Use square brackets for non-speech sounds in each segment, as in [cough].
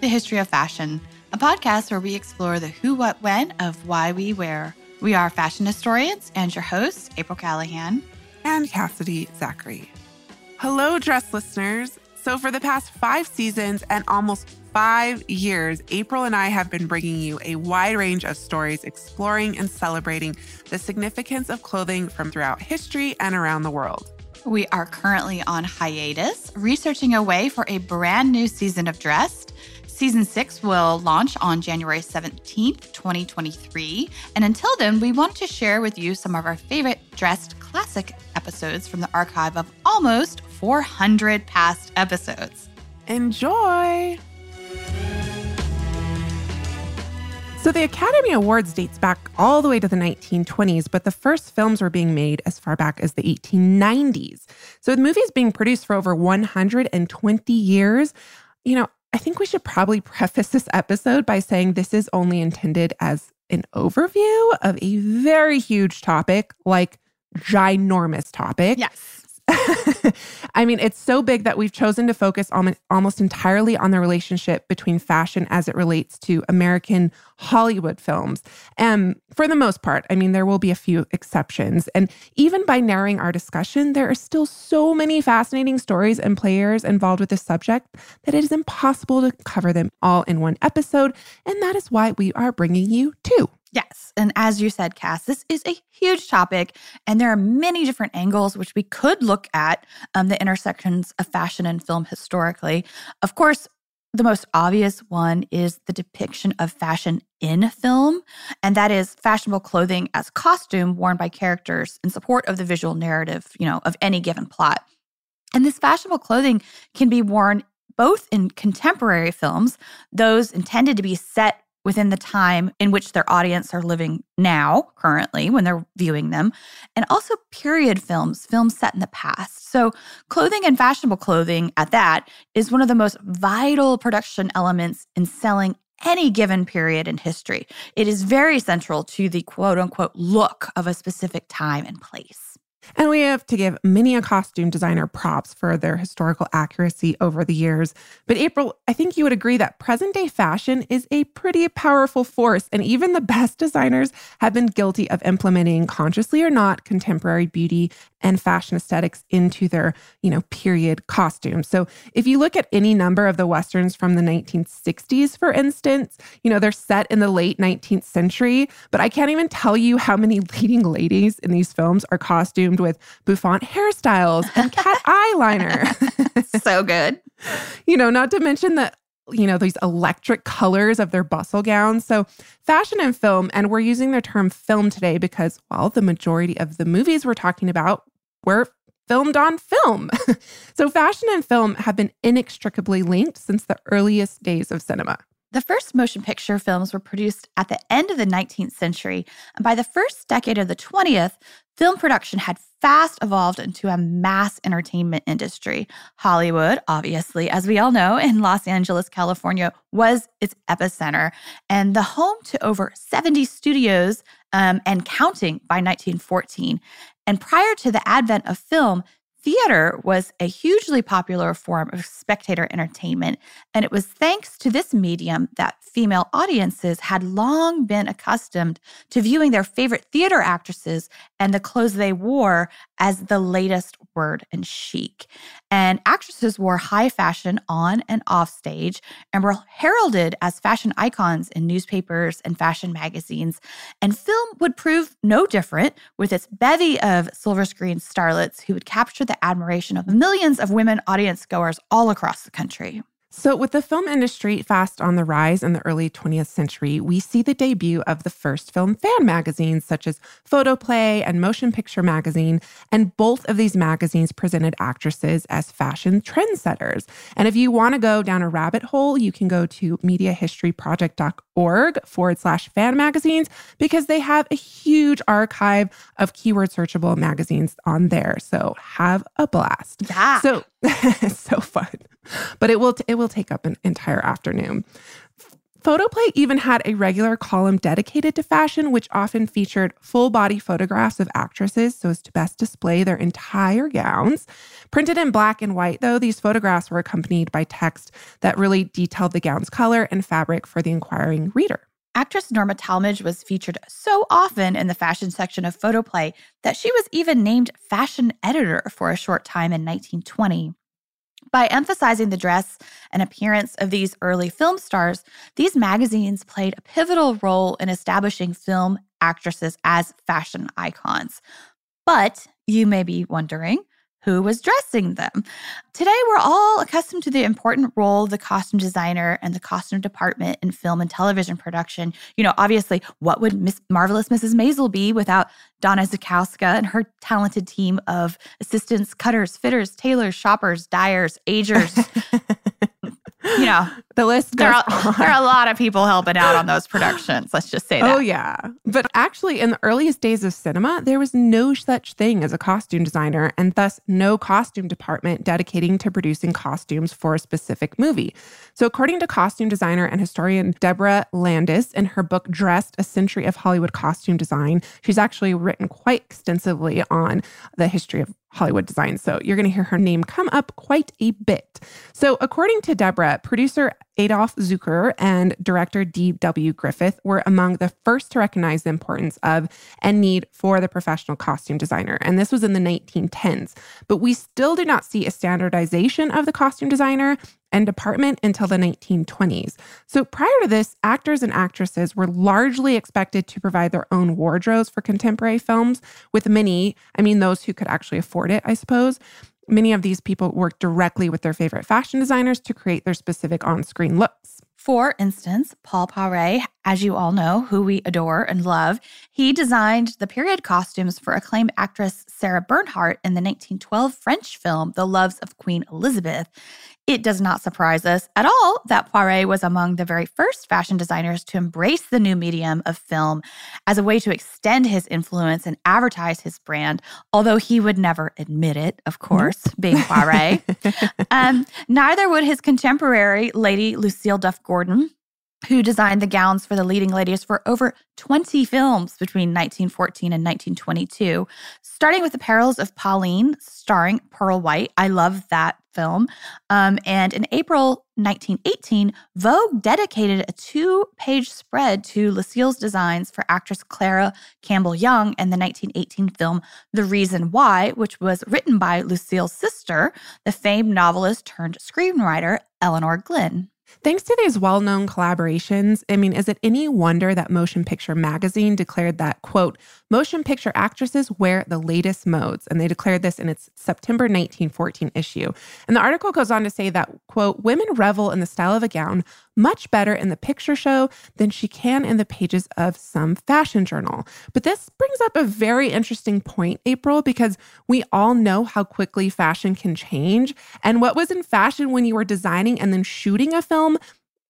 the History of Fashion, a podcast where we explore the who, what, when of why we wear. We are fashion historians and your hosts, April Callahan and Cassidy Zachary. Hello, dress listeners. So, for the past five seasons and almost five years, April and I have been bringing you a wide range of stories exploring and celebrating the significance of clothing from throughout history and around the world. We are currently on hiatus, researching a way for a brand new season of Dressed. Season six will launch on January 17th, 2023. And until then, we want to share with you some of our favorite Dressed classic episodes from the archive of almost 400 past episodes. Enjoy! So, the Academy Awards dates back all the way to the 1920s, but the first films were being made as far back as the 1890s. So, with movies being produced for over 120 years, you know, I think we should probably preface this episode by saying this is only intended as an overview of a very huge topic, like ginormous topic. Yes. [laughs] I mean, it's so big that we've chosen to focus almost entirely on the relationship between fashion as it relates to American Hollywood films. And for the most part, I mean, there will be a few exceptions. And even by narrowing our discussion, there are still so many fascinating stories and players involved with this subject that it is impossible to cover them all in one episode. And that is why we are bringing you two. Yes. And as you said, Cass, this is a huge topic, and there are many different angles which we could look at um, the intersections of fashion and film historically. Of course, the most obvious one is the depiction of fashion in film, and that is fashionable clothing as costume worn by characters in support of the visual narrative, you know, of any given plot. And this fashionable clothing can be worn both in contemporary films, those intended to be set within the time in which their audience are living now, currently, when they're viewing them, and also period films, films set in the past. So, clothing and fashionable clothing at that is one of the most vital production elements in selling any given period in history. It is very central to the quote unquote look of a specific time and place. And we have to give many a costume designer props for their historical accuracy over the years. But April, I think you would agree that present day fashion is a pretty powerful force. And even the best designers have been guilty of implementing, consciously or not, contemporary beauty and fashion aesthetics into their, you know, period costumes. So if you look at any number of the westerns from the 1960s, for instance, you know, they're set in the late 19th century, but I can't even tell you how many [laughs] leading ladies in these films are costumed with bouffant hairstyles and cat [laughs] eyeliner. so good. You know, not to mention the you know, these electric colors of their bustle gowns. So, fashion and film, and we're using the term film today because, well, the majority of the movies we're talking about were filmed on film. [laughs] so, fashion and film have been inextricably linked since the earliest days of cinema. The first motion picture films were produced at the end of the 19th century, and by the first decade of the 20th, film production had fast evolved into a mass entertainment industry. Hollywood, obviously, as we all know, in Los Angeles, California, was its epicenter and the home to over 70 studios um, and counting by 1914. And prior to the advent of film, Theater was a hugely popular form of spectator entertainment, and it was thanks to this medium that female audiences had long been accustomed to viewing their favorite theater actresses and the clothes they wore as the latest word and chic. And actresses wore high fashion on and off stage and were heralded as fashion icons in newspapers and fashion magazines. And film would prove no different with its bevy of silver screen starlets who would capture the admiration of millions of women audience goers all across the country. So, with the film industry fast on the rise in the early 20th century, we see the debut of the first film fan magazines such as Photoplay and Motion Picture Magazine. And both of these magazines presented actresses as fashion trendsetters. And if you want to go down a rabbit hole, you can go to mediahistoryproject.org forward slash fan magazines because they have a huge archive of keyword searchable magazines on there. So, have a blast. Yeah. So, [laughs] so fun. But it will it will take up an entire afternoon. Photoplay even had a regular column dedicated to fashion, which often featured full body photographs of actresses so as to best display their entire gowns. Printed in black and white, though, these photographs were accompanied by text that really detailed the gown's color and fabric for the inquiring reader. Actress Norma Talmadge was featured so often in the fashion section of Photoplay that she was even named fashion editor for a short time in 1920. By emphasizing the dress and appearance of these early film stars, these magazines played a pivotal role in establishing film actresses as fashion icons. But you may be wondering, who was dressing them. Today, we're all accustomed to the important role of the costume designer and the costume department in film and television production. You know, obviously, what would Miss Marvelous Mrs. Maisel be without Donna Zakowska and her talented team of assistants, cutters, fitters, tailors, shoppers, dyers, agers? [laughs] you know, the list there are, on. there are a lot of people helping out on those productions. Let's just say that. Oh, yeah. But actually, in the earliest days of cinema, there was no such thing as a costume designer, and thus no costume department dedicating to producing costumes for a specific movie. So, according to costume designer and historian Deborah Landis in her book Dressed A Century of Hollywood Costume Design, she's actually written quite extensively on the history of Hollywood design. So you're going to hear her name come up quite a bit. So, according to Deborah, producer Adolph Zukor and director D.W. Griffith were among the first to recognize the importance of and need for the professional costume designer. And this was in the 1910s. But we still do not see a standardization of the costume designer and department until the 1920s. So prior to this, actors and actresses were largely expected to provide their own wardrobes for contemporary films, with many, I mean, those who could actually afford it, I suppose. Many of these people work directly with their favorite fashion designers to create their specific on screen looks. For instance, Paul Poiret, as you all know, who we adore and love, he designed the period costumes for acclaimed actress Sarah Bernhardt in the 1912 French film The Loves of Queen Elizabeth. It does not surprise us at all that Poiret was among the very first fashion designers to embrace the new medium of film as a way to extend his influence and advertise his brand, although he would never admit it, of course, being Poiret. [laughs] um, neither would his contemporary, Lady Lucile Duff Gordon, who designed the gowns for the leading ladies for over 20 films between 1914 and 1922, starting with The Perils of Pauline, starring Pearl White. I love that film. Um, and in April 1918, Vogue dedicated a two page spread to Lucile's designs for actress Clara Kimball Young in the 1918 film The Reason Why, which was written by Lucile's sister, the famed novelist turned screenwriter Elinor Glyn. Thanks to these well known collaborations, I mean, is it any wonder that Motion Picture Magazine declared that, quote, motion picture actresses wear the latest modes? And they declared this in its September 1914 issue. And the article goes on to say that, quote, women revel in the style of a gown much better in the picture show than she can in the pages of some fashion journal. But this brings up a very interesting point, April, because we all know how quickly fashion can change. And what was in fashion when you were designing and then shooting a film,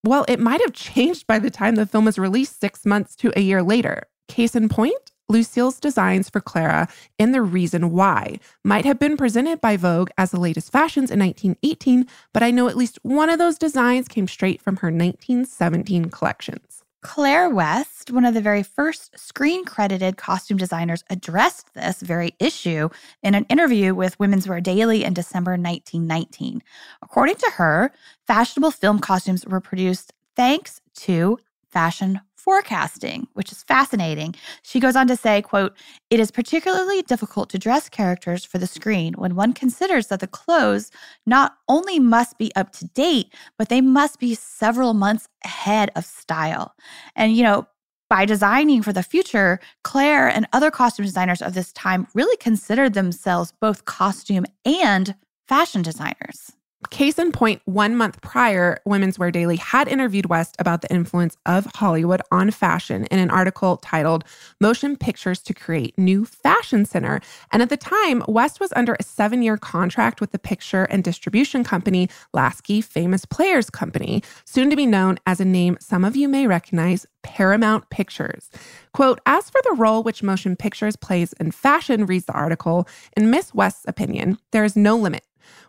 well, it might have [laughs] changed by the time the film was released six months to a year later. Case in point, Lucile's designs for Clara and the reason why might have been presented by Vogue as the latest fashions in 1918, but I know at least one of those designs came straight from her 1917 collections. Claire West, one of the very first screen credited costume designers, addressed this very issue in an interview with Women's Wear Daily in December 1919. According to her, fashionable film costumes were produced thanks to fashion forecasting, which is fascinating. She goes on to say, quote, "It is particularly difficult to dress characters for the screen when one considers that the clothes not only must be up to date, but they must be several months ahead of style." And you know, by designing for the future, Claire and other costume designers of this time really considered themselves both costume and fashion designers. Case in point, one month prior, Women's Wear Daily had interviewed West about the influence of Hollywood on fashion in an article titled Motion Pictures to Create New Fashion Center. And at the time, West was under a seven year contract with the picture and distribution company Lasky Famous Players Company, soon to be known as a name some of you may recognize Paramount Pictures. Quote, as for the role which motion pictures plays in fashion, reads the article, in Miss West's opinion, there is no limit.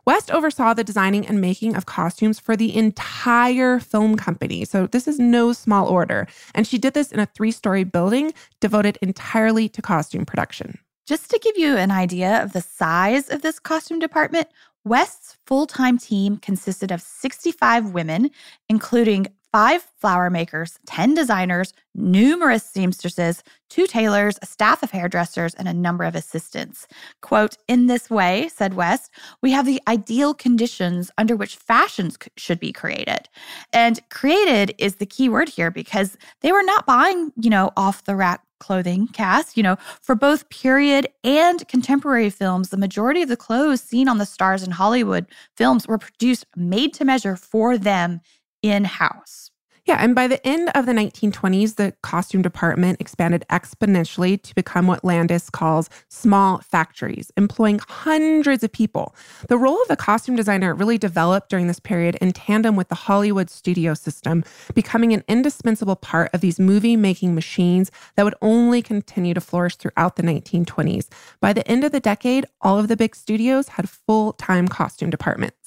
West oversaw the designing and making of costumes for the entire film company. So this is no small order. And she did this in a three story building devoted entirely to costume production. Just to give you an idea of the size of this costume department, West's full time team consisted of 65 women, including five flower makers, 10 designers, numerous seamstresses, two tailors, a staff of hairdressers, and a number of assistants. Quote, in this way, said West, we have the ideal conditions under which fashions should be created. And created is the key word here because they were not buying, you know, off the rack clothing cast. You know, for both period and contemporary films, the majority of the clothes seen on the stars in Hollywood films were produced made to measure for them in house. Yeah, and by the end of the 1920s, the costume department expanded exponentially to become what Landis calls small factories, employing hundreds of people. The role of the costume designer really developed during this period in tandem with the Hollywood studio system, becoming an indispensable part of these movie making machines that would only continue to flourish throughout the 1920s. By the end of the decade, all of the big studios had full time costume departments.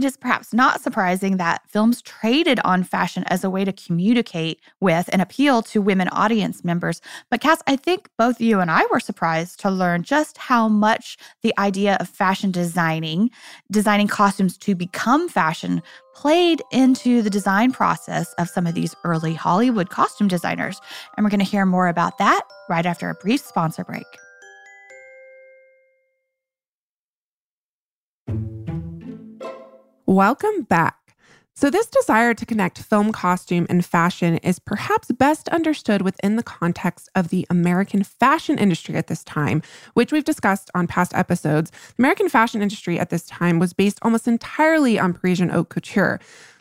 It is perhaps not surprising that films traded on fashion as a way to communicate with and appeal to women audience members. But, Cass, I think both you and I were surprised to learn just how much the idea of fashion designing, designing costumes to become fashion, played into the design process of some of these early Hollywood costume designers. And we're going to hear more about that right after a brief sponsor break. Welcome back. So, this desire to connect film costume and fashion is perhaps best understood within the context of the American fashion industry at this time, which we've discussed on past episodes. The American fashion industry at this time was based almost entirely on Parisian haute couture.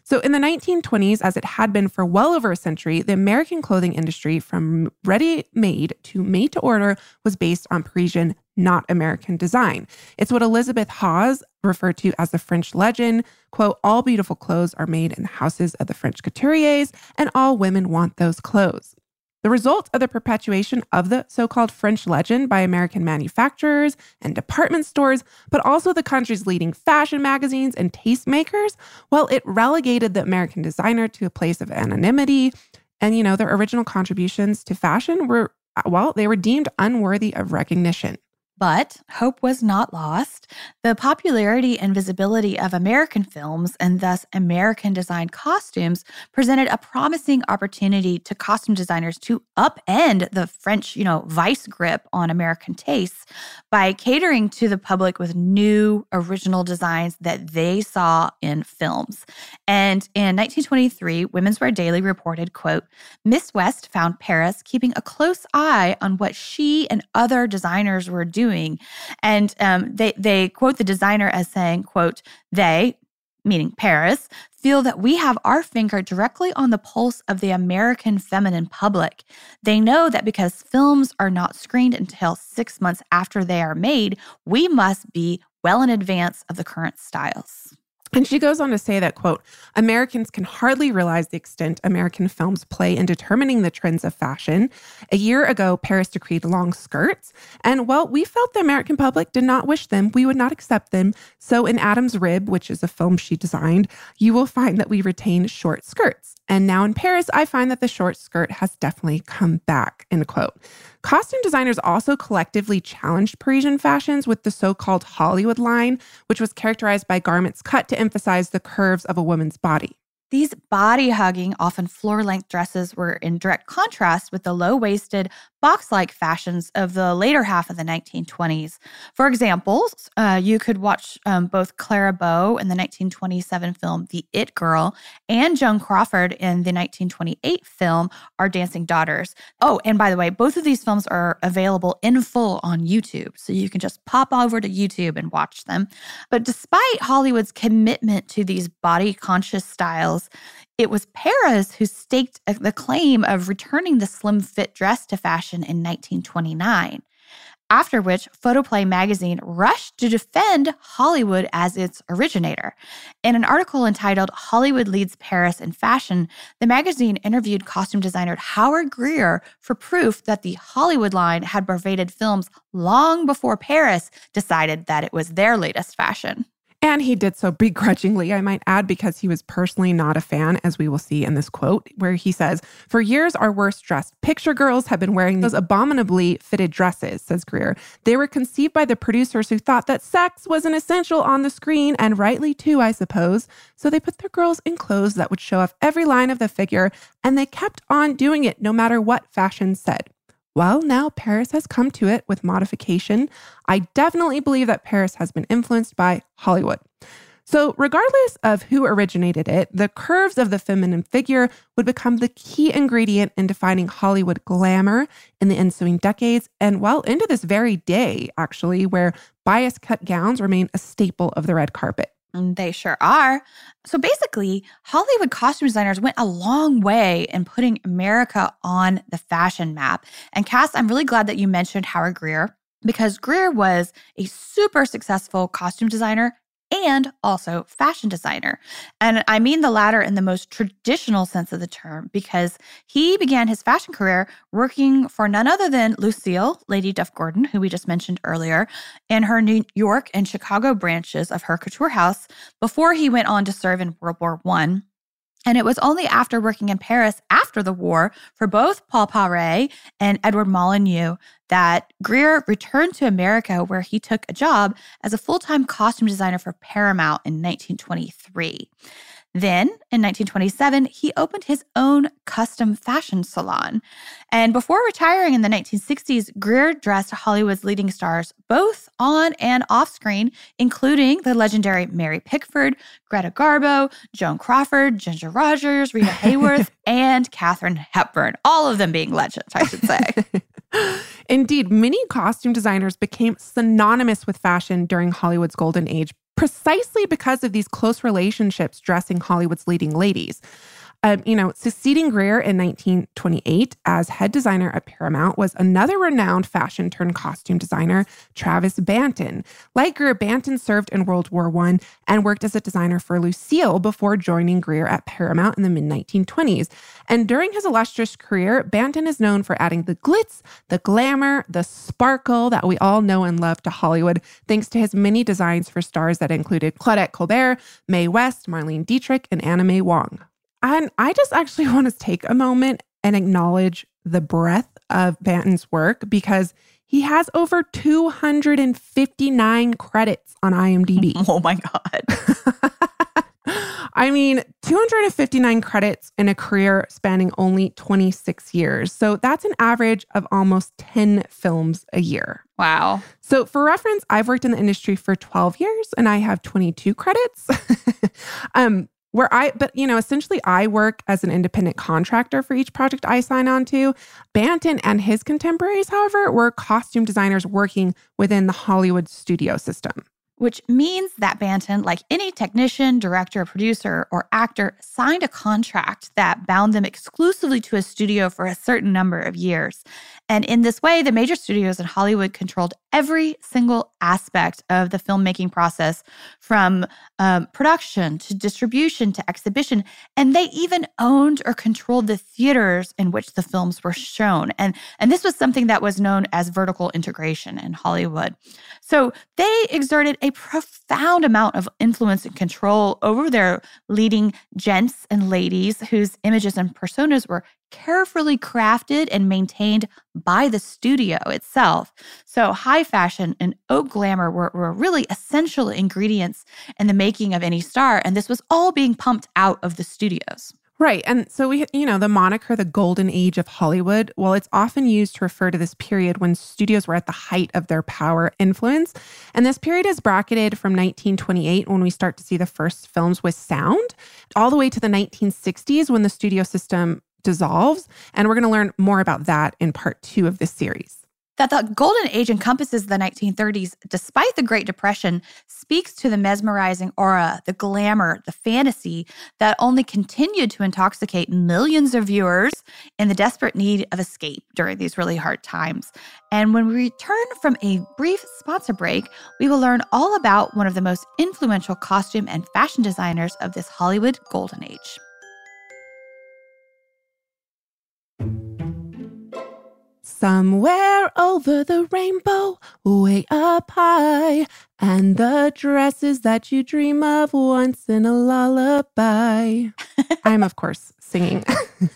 So, in the 1920s, as it had been for well over a century, the American clothing industry, from ready made to made to order, was based on Parisian, not American design. It's what Elizabeth Hawes referred to as the French legend. Quote, all beautiful clothes are made in the houses of the French couturiers, and all women want those clothes. The result of the perpetuation of the so called French legend by American manufacturers and department stores, but also the country's leading fashion magazines and tastemakers, well, it relegated the American designer to a place of anonymity. And, you know, their original contributions to fashion were, uh, well, they were deemed unworthy of recognition. But hope was not lost. The popularity and visibility of American films and thus American designed costumes presented a promising opportunity to costume designers to upend the French, you know, vice grip on American tastes by catering to the public with new original designs that they saw in films. And in 1923, Women's Wear Daily reported, quote, Miss West found Paris keeping a close eye on what she and other designers were doing doing. And um, they they quote the designer as saying, "quote They." Meaning Paris, feel that we have our finger directly on the pulse of the American feminine public. They know that because films are not screened until six months after they are made, we must be well in advance of the current styles. And she goes on to say that, quote, Americans can hardly realize the extent American films play in determining the trends of fashion. A year ago, Paris decreed long skirts. And while we felt the American public did not wish them, we would not accept them. So in Adam's Rib, which is a film she designed, you will find that we retain short skirts. And now in Paris, I find that the short skirt has definitely come back, end quote. Costume designers also collectively challenged Parisian fashions with the so called Hollywood line, which was characterized by garments cut to emphasize the curves of a woman's body. These body hugging, often floor length dresses were in direct contrast with the low waisted, box like fashions of the later half of the 1920s. For example, uh, you could watch um, both Clara Bow in the 1927 film The It Girl and Joan Crawford in the 1928 film Our Dancing Daughters. Oh, and by the way, both of these films are available in full on YouTube, so you can just pop over to YouTube and watch them. But despite Hollywood's commitment to these body conscious styles, it was Paris who staked uh, the claim of returning the slim fit dress to fashion in 1929. After which, Photoplay magazine rushed to defend Hollywood as its originator. In an article entitled Hollywood Leads Paris in Fashion, the magazine interviewed costume designer Howard Greer for proof that the Hollywood line had pervaded films long before Paris decided that it was their latest fashion. And he did so begrudgingly, I might add, because he was personally not a fan, as we will see in this quote, where he says, For years, our worst dressed picture girls have been wearing those abominably fitted dresses, says Greer. They were conceived by the producers who thought that sex was an essential on the screen, and rightly too, I suppose. So they put their girls in clothes that would show off every line of the figure, and they kept on doing it no matter what fashion said. Well, now Paris has come to it with modification. I definitely believe that Paris has been influenced by Hollywood. So, regardless of who originated it, the curves of the feminine figure would become the key ingredient in defining Hollywood glamour in the ensuing decades, and well into this very day, actually, where bias cut gowns remain a staple of the red carpet. Mm, they sure are. So basically, Hollywood costume designers went a long way in putting America on the fashion map. And Cass, I'm really glad that you mentioned Howard Greer because Greer was a super successful costume designer and also fashion designer. And I mean the latter in the most traditional sense of the term because he began his fashion career working for none other than Lucile, Lady Duff Gordon, who we just mentioned earlier, in her New York and Chicago branches of her couture house before he went on to serve in World War One. And it was only after working in Paris after the war for both Paul Poiret and Edward Molyneux that Greer returned to America, where he took a job as a full time costume designer for Paramount in 1923. Then, in 1927, he opened his own custom fashion salon. And before retiring in the 1960s, Greer dressed Hollywood's leading stars both on and off screen, including the legendary Mary Pickford, Greta Garbo, Joan Crawford, Ginger Rogers, Rita Hayworth, [laughs] and Katharine Hepburn. All of them being legends, I should say. [laughs] Indeed, many costume designers became synonymous with fashion during Hollywood's golden age, precisely because of these close relationships dressing Hollywood's leading ladies. Um, you know, succeeding Greer in 1928 as head designer at Paramount was another renowned fashion turned costume designer, Travis Banton. Like Greer, Banton served in World War I and worked as a designer for Lucile before joining Greer at Paramount in the mid 1920s. And during his illustrious career, Banton is known for adding the glitz, the glamour, the sparkle that we all know and love to Hollywood, thanks to his many designs for stars that included Claudette Colbert, Mae West, Marlene Dietrich, and Anna May Wong. And I just actually [laughs] want to take a moment and acknowledge the breadth of Banton's work because he has over 259 credits on IMDb. [laughs] Oh my God. [laughs] I mean, 259 credits in a career spanning only 26 years. So that's an average of almost 10 films a year. Wow. So, for reference, I've worked in the industry for 12 years and I have 22 credits. um, where I, but you know, essentially I work as an independent contractor for each project I sign on to. Banton and his contemporaries, however, were costume designers working within the Hollywood studio system which means that Banton, like any technician, director, producer, or actor, signed a contract that bound them exclusively to a studio for a certain number of years. And in this way, the major studios in Hollywood controlled every single aspect of the filmmaking process from um, production to distribution to exhibition. And they even owned or controlled the theaters in which the films were shown. And, and this was something that was known as vertical integration in Hollywood. So they exerted a profound amount of influence and control over their leading gents and ladies whose images and personas were carefully crafted and maintained by the studio itself. So, high fashion and haute glamour were, were really essential ingredients in the making of any star. And this was all being pumped out of the studios. Right. And so we, you know, the moniker, the golden age of Hollywood, well, it's often used to refer to this period when studios were at the height of their power influence. And this period is bracketed from 1928, when we start to see the first films with sound, all the way to the 1960s when the studio system dissolves. And we're going to learn more about that in part two of this series. That the golden age encompasses the 1930s, despite the Great Depression, speaks to the mesmerizing aura, the glamour, the fantasy that only continued to intoxicate millions of viewers in the desperate need of escape during these really hard times. And when we return from a brief sponsor break, we will learn all about one of the most influential costume and fashion designers of this Hollywood golden age. Somewhere over the rainbow, way up high, and the dresses that you dream of once in a lullaby. I'm, of course, singing.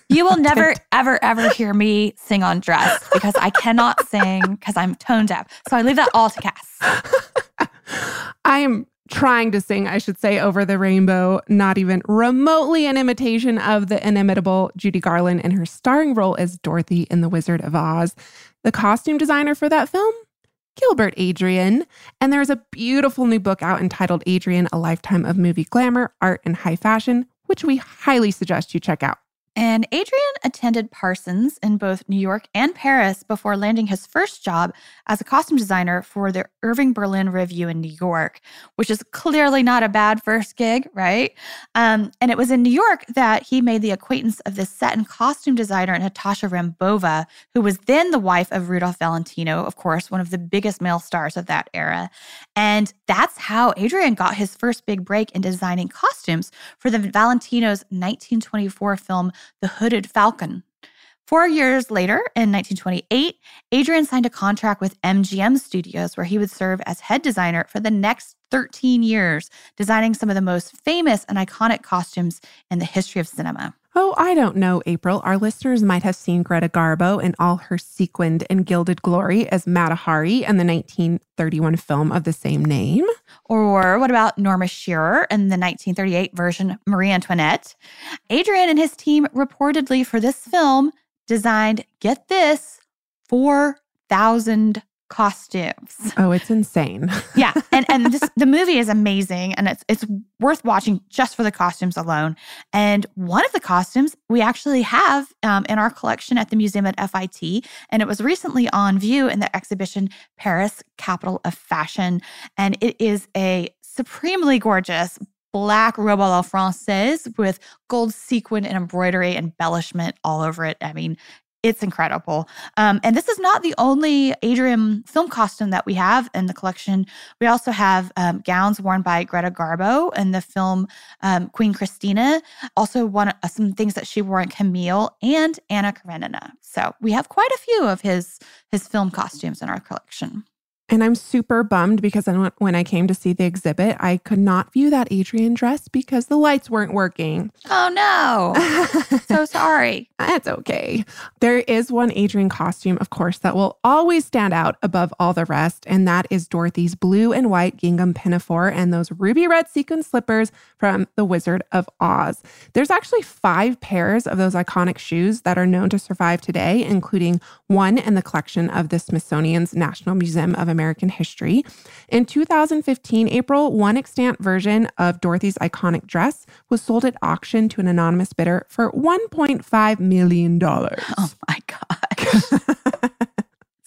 You will [laughs] never, ever, ever hear me sing on dress because I cannot sing because I'm tone deaf. So I leave that all to Cass. [laughs] I am trying to sing, I should say, over the rainbow, not even remotely an imitation of the inimitable Judy Garland in her starring role as Dorothy in The Wizard of Oz. The costume designer for that film? Gilbert Adrian. And there's a beautiful new book out entitled Adrian, A Lifetime of Movie Glamour, Art, and High Fashion, which we highly suggest you check out. And Adrian attended Parsons in both New York and Paris before landing his first job as a costume designer for the Irving Berlin Review in New York, which is clearly not a bad first gig, right? Um, and it was in New York that he made the acquaintance of the set and costume designer Natasha Rambova, who was then the wife of Rudolph Valentino, of course, one of the biggest male stars of that era. And that's how Adrian got his first big break in designing costumes for the Valentino's 1924 film the Hooded Falcon. Four years later, in 1928, Adrian signed a contract with MGM Studios where he would serve as head designer for the next 13 years, designing some of the most famous and iconic costumes in the history of cinema. Oh, I don't know, April. Our listeners might have seen Greta Garbo in all her sequined and gilded glory as Mata Hari in the 1931 film of the same name. Or what about Norma Shearer in the 1938 version Marie Antoinette? Adrian and his team reportedly for this film designed, get this, 4,000 costumes. Oh, it's insane. [laughs] yeah, and and this the movie is amazing and it's it's worth watching just for the costumes alone. And one of the costumes we actually have um, in our collection at the museum at FIT, and it was recently on view in the exhibition Paris Capital of Fashion, and it is a supremely gorgeous black robe a la française with gold sequin and embroidery embellishment all over it. I mean, it's incredible. Um, and this is not the only Adrian film costume that we have in the collection. We also have um, gowns worn by Greta Garbo in the film um, Queen Christina. Also, one uh, some things that she wore in Camille and Anna Karenina. So we have quite a few of his his film costumes in our collection. And I'm super bummed because when I came to see the exhibit, I could not view that Adrian dress because the lights weren't working. Oh no. [laughs] so sorry. That's okay. There is one Adrian costume, of course, that will always stand out above all the rest, and that is Dorothy's blue and white gingham pinafore and those ruby red sequin slippers from The Wizard of Oz. There's actually five pairs of those iconic shoes that are known to survive today, including one in the collection of the Smithsonian's National Museum of American history. In 2015, April, one extant version of Dorothy's iconic dress was sold at auction to an anonymous bidder for $1.5 million. Oh my God. [laughs]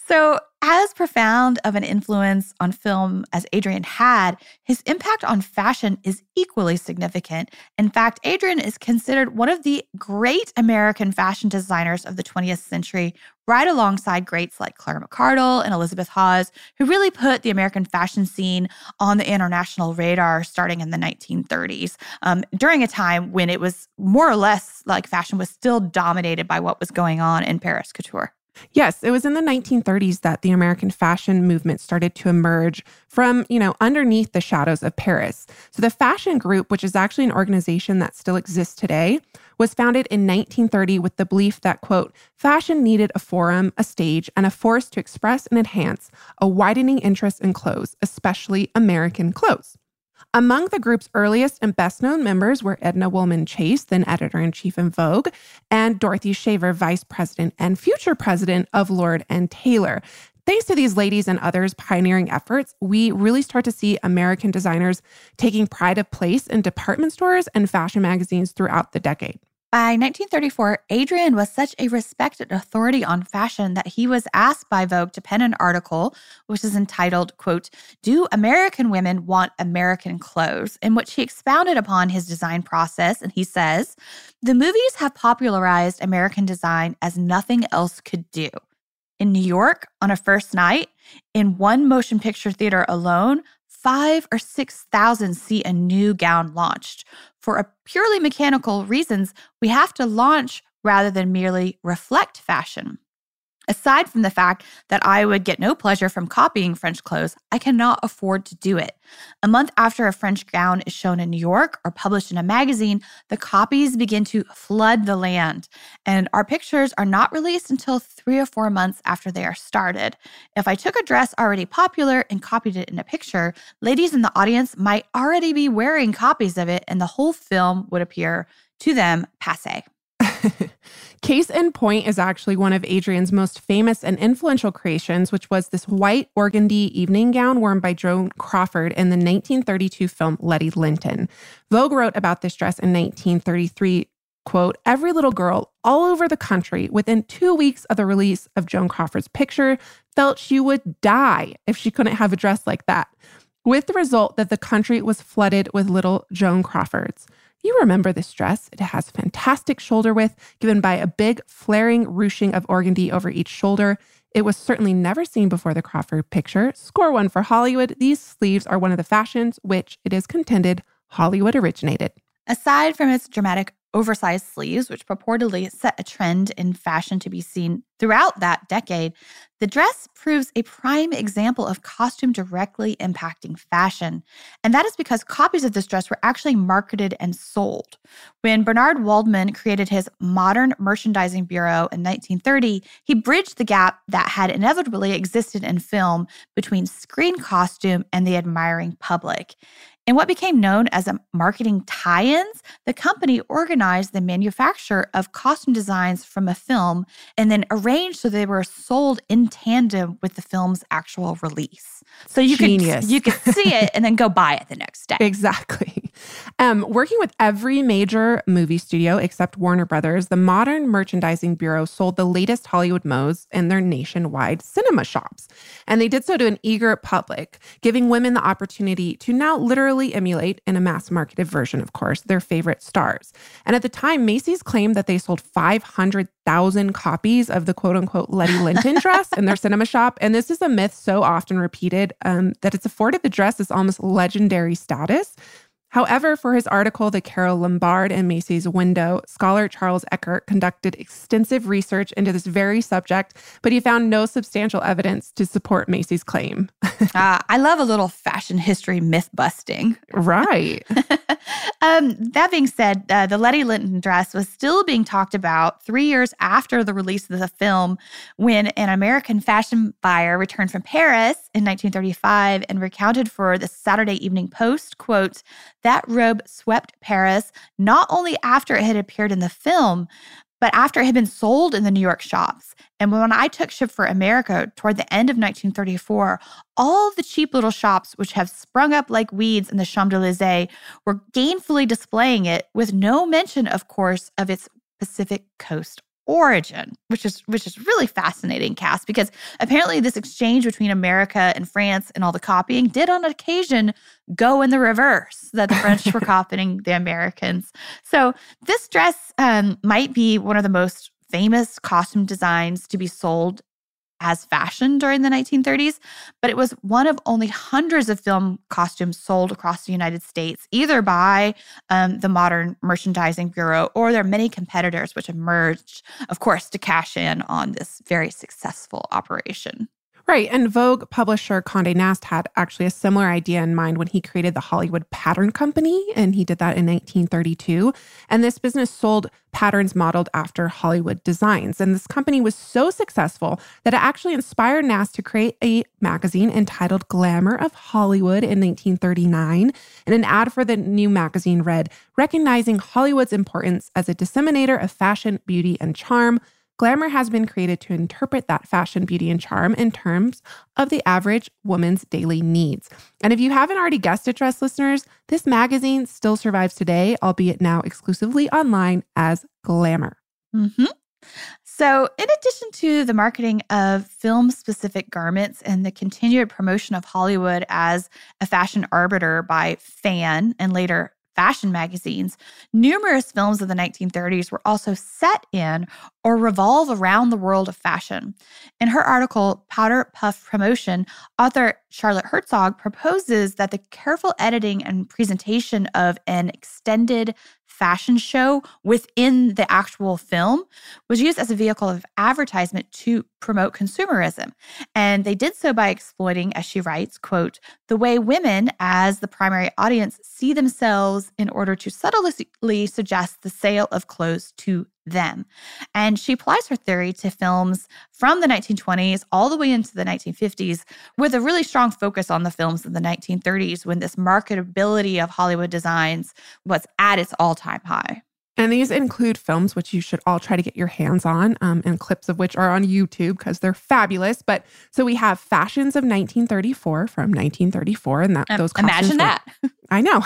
so as profound of an influence on film as Adrian had, his impact on fashion is equally significant. In fact, Adrian is considered one of the great American fashion designers of the 20th century, right alongside greats like Claire McCardell and Elizabeth Hawes, who really put the American fashion scene on the international radar starting in the 1930s, um, during a time when it was more or less like fashion was still dominated by what was going on in Paris couture. Yes, it was in the 1930s that the American fashion movement started to emerge from, you know, underneath the shadows of Paris. So the Fashion Group, which is actually an organization that still exists today, was founded in 1930 with the belief that, quote, fashion needed a forum, a stage, and a force to express and enhance a widening interest in clothes, especially American clothes. Among the group's earliest and best known members were Edna Woolman Chase, then editor in chief in Vogue, and Dorothy Shaver, vice president and future president of Lord and Taylor. Thanks to these ladies and others' pioneering efforts, we really start to see American designers taking pride of place in department stores and fashion magazines throughout the decade. By 1934, Adrian was such a respected authority on fashion that he was asked by Vogue to pen an article which is entitled, quote, Do American Women Want American Clothes? in which he expounded upon his design process. And he says, The movies have popularized American design as nothing else could do. In New York, on a first night, in one motion picture theater alone, five or 6,000 see a new gown launched. For a purely mechanical reasons, we have to launch rather than merely reflect fashion. Aside from the fact that I would get no pleasure from copying French clothes, I cannot afford to do it. A month after a French gown is shown in New York or published in a magazine, the copies begin to flood the land, and our pictures are not released until three or four months after they are started. If I took a dress already popular and copied it in a picture, ladies in the audience might already be wearing copies of it, and the whole film would appear to them passe. [laughs] Case in point is actually one of Adrian's most famous and influential creations, which was this white organdy evening gown worn by Joan Crawford in the 1932 film Letty Lynton. Vogue wrote about this dress in 1933 quote, every little girl all over the country within two weeks of the release of Joan Crawford's picture felt she would die if she couldn't have a dress like that, with the result that the country was flooded with little Joan Crawfords. You remember this dress. It has fantastic shoulder width, given by a big flaring ruching of organdy over each shoulder. It was certainly never seen before the Crawford picture. Score one for Hollywood. These sleeves are one of the fashions which it is contended Hollywood originated. Aside from its dramatic oversized sleeves, which purportedly set a trend in fashion to be seen throughout that decade, the dress proves a prime example of costume directly impacting fashion. And that is because copies of this dress were actually marketed and sold. When Bernard Waldman created his Modern Merchandising Bureau in 1930, he bridged the gap that had inevitably existed in film between screen costume and the admiring public. In what became known as a marketing tie ins, the company organized the manufacture of costume designs from a film and then arranged so they were sold in tandem with the film's actual release. So you Genius. could you could see it [laughs] and then go buy it the next day. Exactly. Um, working with every major movie studio except Warner Brothers, the Modern Merchandising Bureau sold the latest Hollywood modes in their nationwide cinema shops. And they did so to an eager public, giving women the opportunity to now literally emulate, in a mass marketed version, of course, their favorite stars. And at the time, Macy's claimed that they sold 500,000 copies of the quote unquote Letty Lynton [laughs] dress in their cinema shop. And this is a myth so often repeated um, that it's afforded the dress this almost legendary status. However, for his article, The Carole Lombard and Macy's Window, scholar Charles Eckert conducted extensive research into this very subject, but he found no substantial evidence to support Macy's claim. uh, [laughs] I love a little fashion history myth busting. Right. [laughs] um, that being said, uh, the Letty Lynton dress was still being talked about three years after the release of the film when an American fashion buyer returned from Paris in 1935 and recounted for the Saturday Evening Post, quote, that robe swept Paris not only after it had appeared in the film, but after it had been sold in the New York shops. And when I took ship for America toward the end of 1934, all the cheap little shops, which have sprung up like weeds in the Champs Elysees, were gainfully displaying it, with no mention, of course, of its Pacific Coast origin, which is which is really fascinating, Cass, because apparently this exchange between America and France and all the copying did on occasion go in the reverse, that the French were [laughs] copying the Americans. So this dress um, might be one of the most famous costume designs to be sold as fashion during the 1930s, but it was one of only hundreds of film costumes sold across the United States, either by um, the Modern Merchandising Bureau or their many competitors, which emerged, of course, to cash in on this very successful operation. Right. And Vogue publisher Conde Nast had actually a similar idea in mind when he created the Hollywood Pattern Company, and he did that in 1932. And this business sold patterns modeled after Hollywood designs. And this company was so successful that it actually inspired Nast to create a magazine entitled Glamour of Hollywood in 1939. And an ad for the new magazine read, recognizing Hollywood's importance as a disseminator of fashion, beauty, and charm. Glamour has been created to interpret that fashion, beauty, and charm in terms of the average woman's daily needs. And if you haven't already guessed it, dress listeners, this magazine still survives today, albeit now exclusively online as Glamour. Mm-hmm. So, in addition to the marketing of film specific garments and the continued promotion of Hollywood as a fashion arbiter by Fan and later fashion magazines, numerous films of the 1930s were also set in or revolve around the world of fashion. In her article, Powder Puff Promotion, author Charlotte Herzog proposes that the careful editing and presentation of an extended fashion show within the actual film was used as a vehicle of advertisement to promote consumerism. And they did so by exploiting, as she writes, quote, the way women, as the primary audience, see themselves in order to subtly suggest the sale of clothes to them. And she applies her theory to films from the 1920s all the way into the 1950s with a really strong focus on the films of the 1930s when this marketability of Hollywood designs was at its all time high. And these include films which you should all try to get your hands on, um, and clips of which are on YouTube because they're fabulous. But so we have Fashions of 1934 from 1934, and that um, those costumes imagine that. [laughs] I know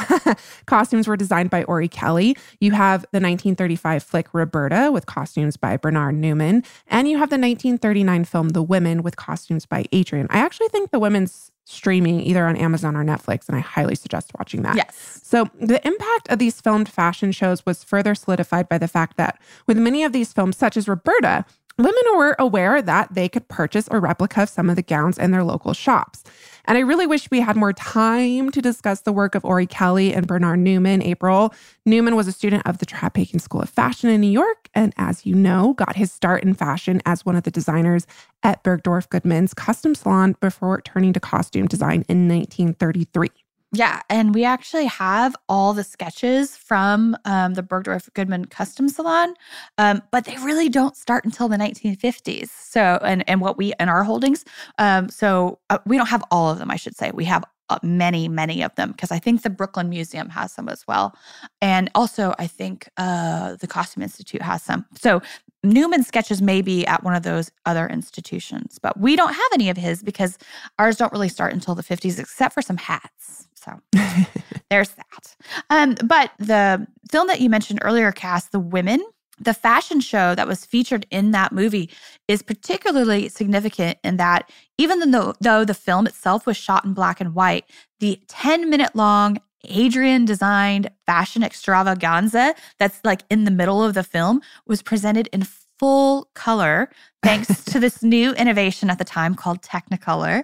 [laughs] costumes were designed by Orry-Kelly. You have the 1935 flick Roberta with costumes by Bernard Newman, and you have the 1939 film The Women with costumes by Adrian. I actually think The Women's streaming either on Amazon or Netflix, and I highly suggest watching that. Yes. So, the impact of these filmed fashion shows was further solidified by the fact that with many of these films, such as Roberta, women were aware that they could purchase a replica of some of the gowns in their local shops. And I really wish we had more time to discuss the work of Orry-Kelly and Bernard Newman. April Newman was a student of the Traphagen School of Fashion in New York, and as you know, got his start in fashion as one of the designers at Bergdorf Goodman's custom salon before turning to costume design in 1933. Yeah, and we actually have all the sketches from um, the Bergdorf Goodman Custom Salon, um, but they really don't start until the 1950s. So, and and what we in our holdings, um, so uh, we don't have all of them. I should say we have uh, many, many of them because I think the Brooklyn Museum has some as well, and also I think uh, the Costume Institute has some. So Newman sketches may be at one of those other institutions, but we don't have any of his because ours don't really start until the 50s, except for some hats. So [laughs] there's that. Um, but the film that you mentioned earlier, Cass, The Women, the fashion show that was featured in that movie is particularly significant in that even though, though the film itself was shot in black and white, the 10 minute long Adrian designed fashion extravaganza that's like in the middle of the film was presented in full color [laughs] thanks to this new innovation at the time called Technicolor.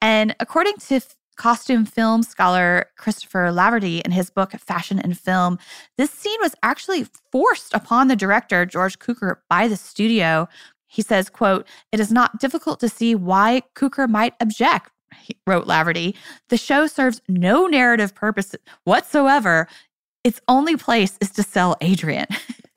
And according to costume film scholar Christopher Laverty in his book Fashion and Film, this scene was actually forced upon the director George Cukor by the studio. He says, quote, "It is not difficult to see why Cukor might object." Wrote Laverty. The show serves no narrative purpose whatsoever. Its only place is to sell Adrian. [laughs]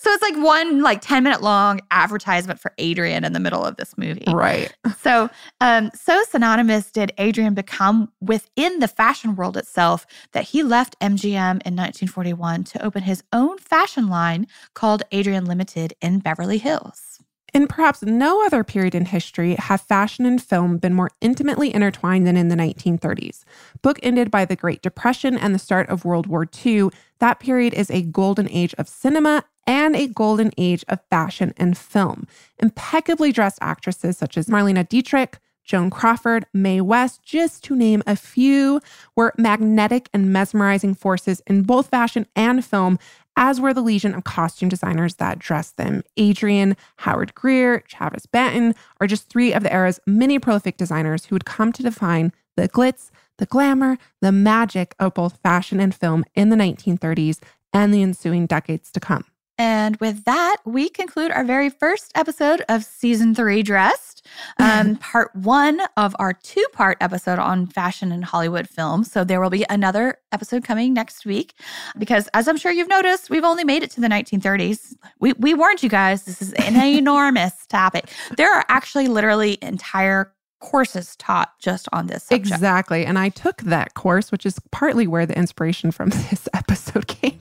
so it's like one like 10 minute long advertisement for Adrian in the middle of this movie. Right. So um so synonymous did Adrian become within the fashion world itself that he left MGM in 1941 to open his own fashion line called Adrian Limited in Beverly Hills. In perhaps no other period in history have fashion and film been more intimately intertwined than in the 1930s. Bookended by the Great Depression and the start of World War II, that period is a golden age of cinema and a golden age of fashion and film. Impeccably dressed actresses such as Marlene Dietrich, Joan Crawford, Mae West, just to name a few, were magnetic and mesmerizing forces in both fashion and film as were the legion of costume designers that dressed them. Adrian, Howard Greer, Travis Banton are just three of the era's many prolific designers who would come to define the glitz, the glamour, the magic of both fashion and film in the 1930s and the ensuing decades to come. And with that, we conclude our very first episode of season three, Dressed, um, [laughs] part one of our two part episode on fashion and Hollywood film. So there will be another episode coming next week because, as I'm sure you've noticed, we've only made it to the 1930s. We, we warned you guys, this is an [laughs] enormous topic. There are actually literally entire courses taught just on this subject. Exactly. And I took that course, which is partly where the inspiration from [laughs] this episode came.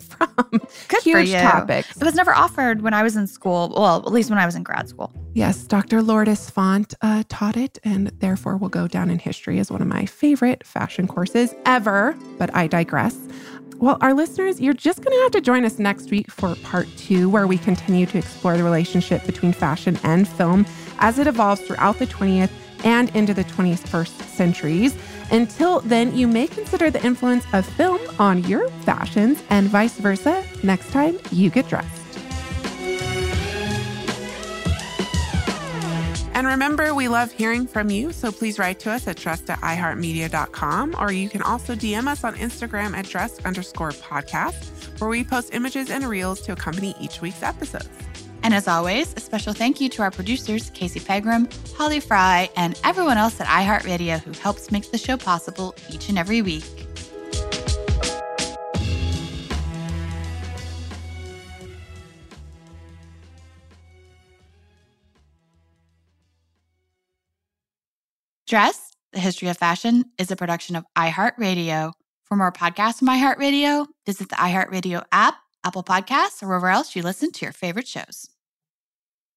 Good Huge topics. It was never offered when I was in school. Well, at least when I was in grad school. Yes, Dr. Lourdes Font uh, taught it, and therefore will go down in history as one of my favorite fashion courses ever. But I digress. Well, our listeners, you're just going to have to join us next week for part two, where we continue to explore the relationship between fashion and film as it evolves throughout the 20th and into the 21st centuries. Until then, you may consider the influence of film on your fashions and vice versa next time you get dressed. And remember, we love hearing from you, so please write to us at dressed at iheartmedia.com, or you can also DM us on Instagram at dressed underscore podcast, where we post images and reels to accompany each week's episodes. And as always, a special thank you to our producers, Casey Pegram, Holly Fry, and everyone else at iHeartRadio who helps make the show possible each and every week. Dress, the history of fashion, is a production of iHeartRadio. For more podcasts from iHeartRadio, visit the iHeartRadio app, Apple Podcasts, or wherever else you listen to your favorite shows.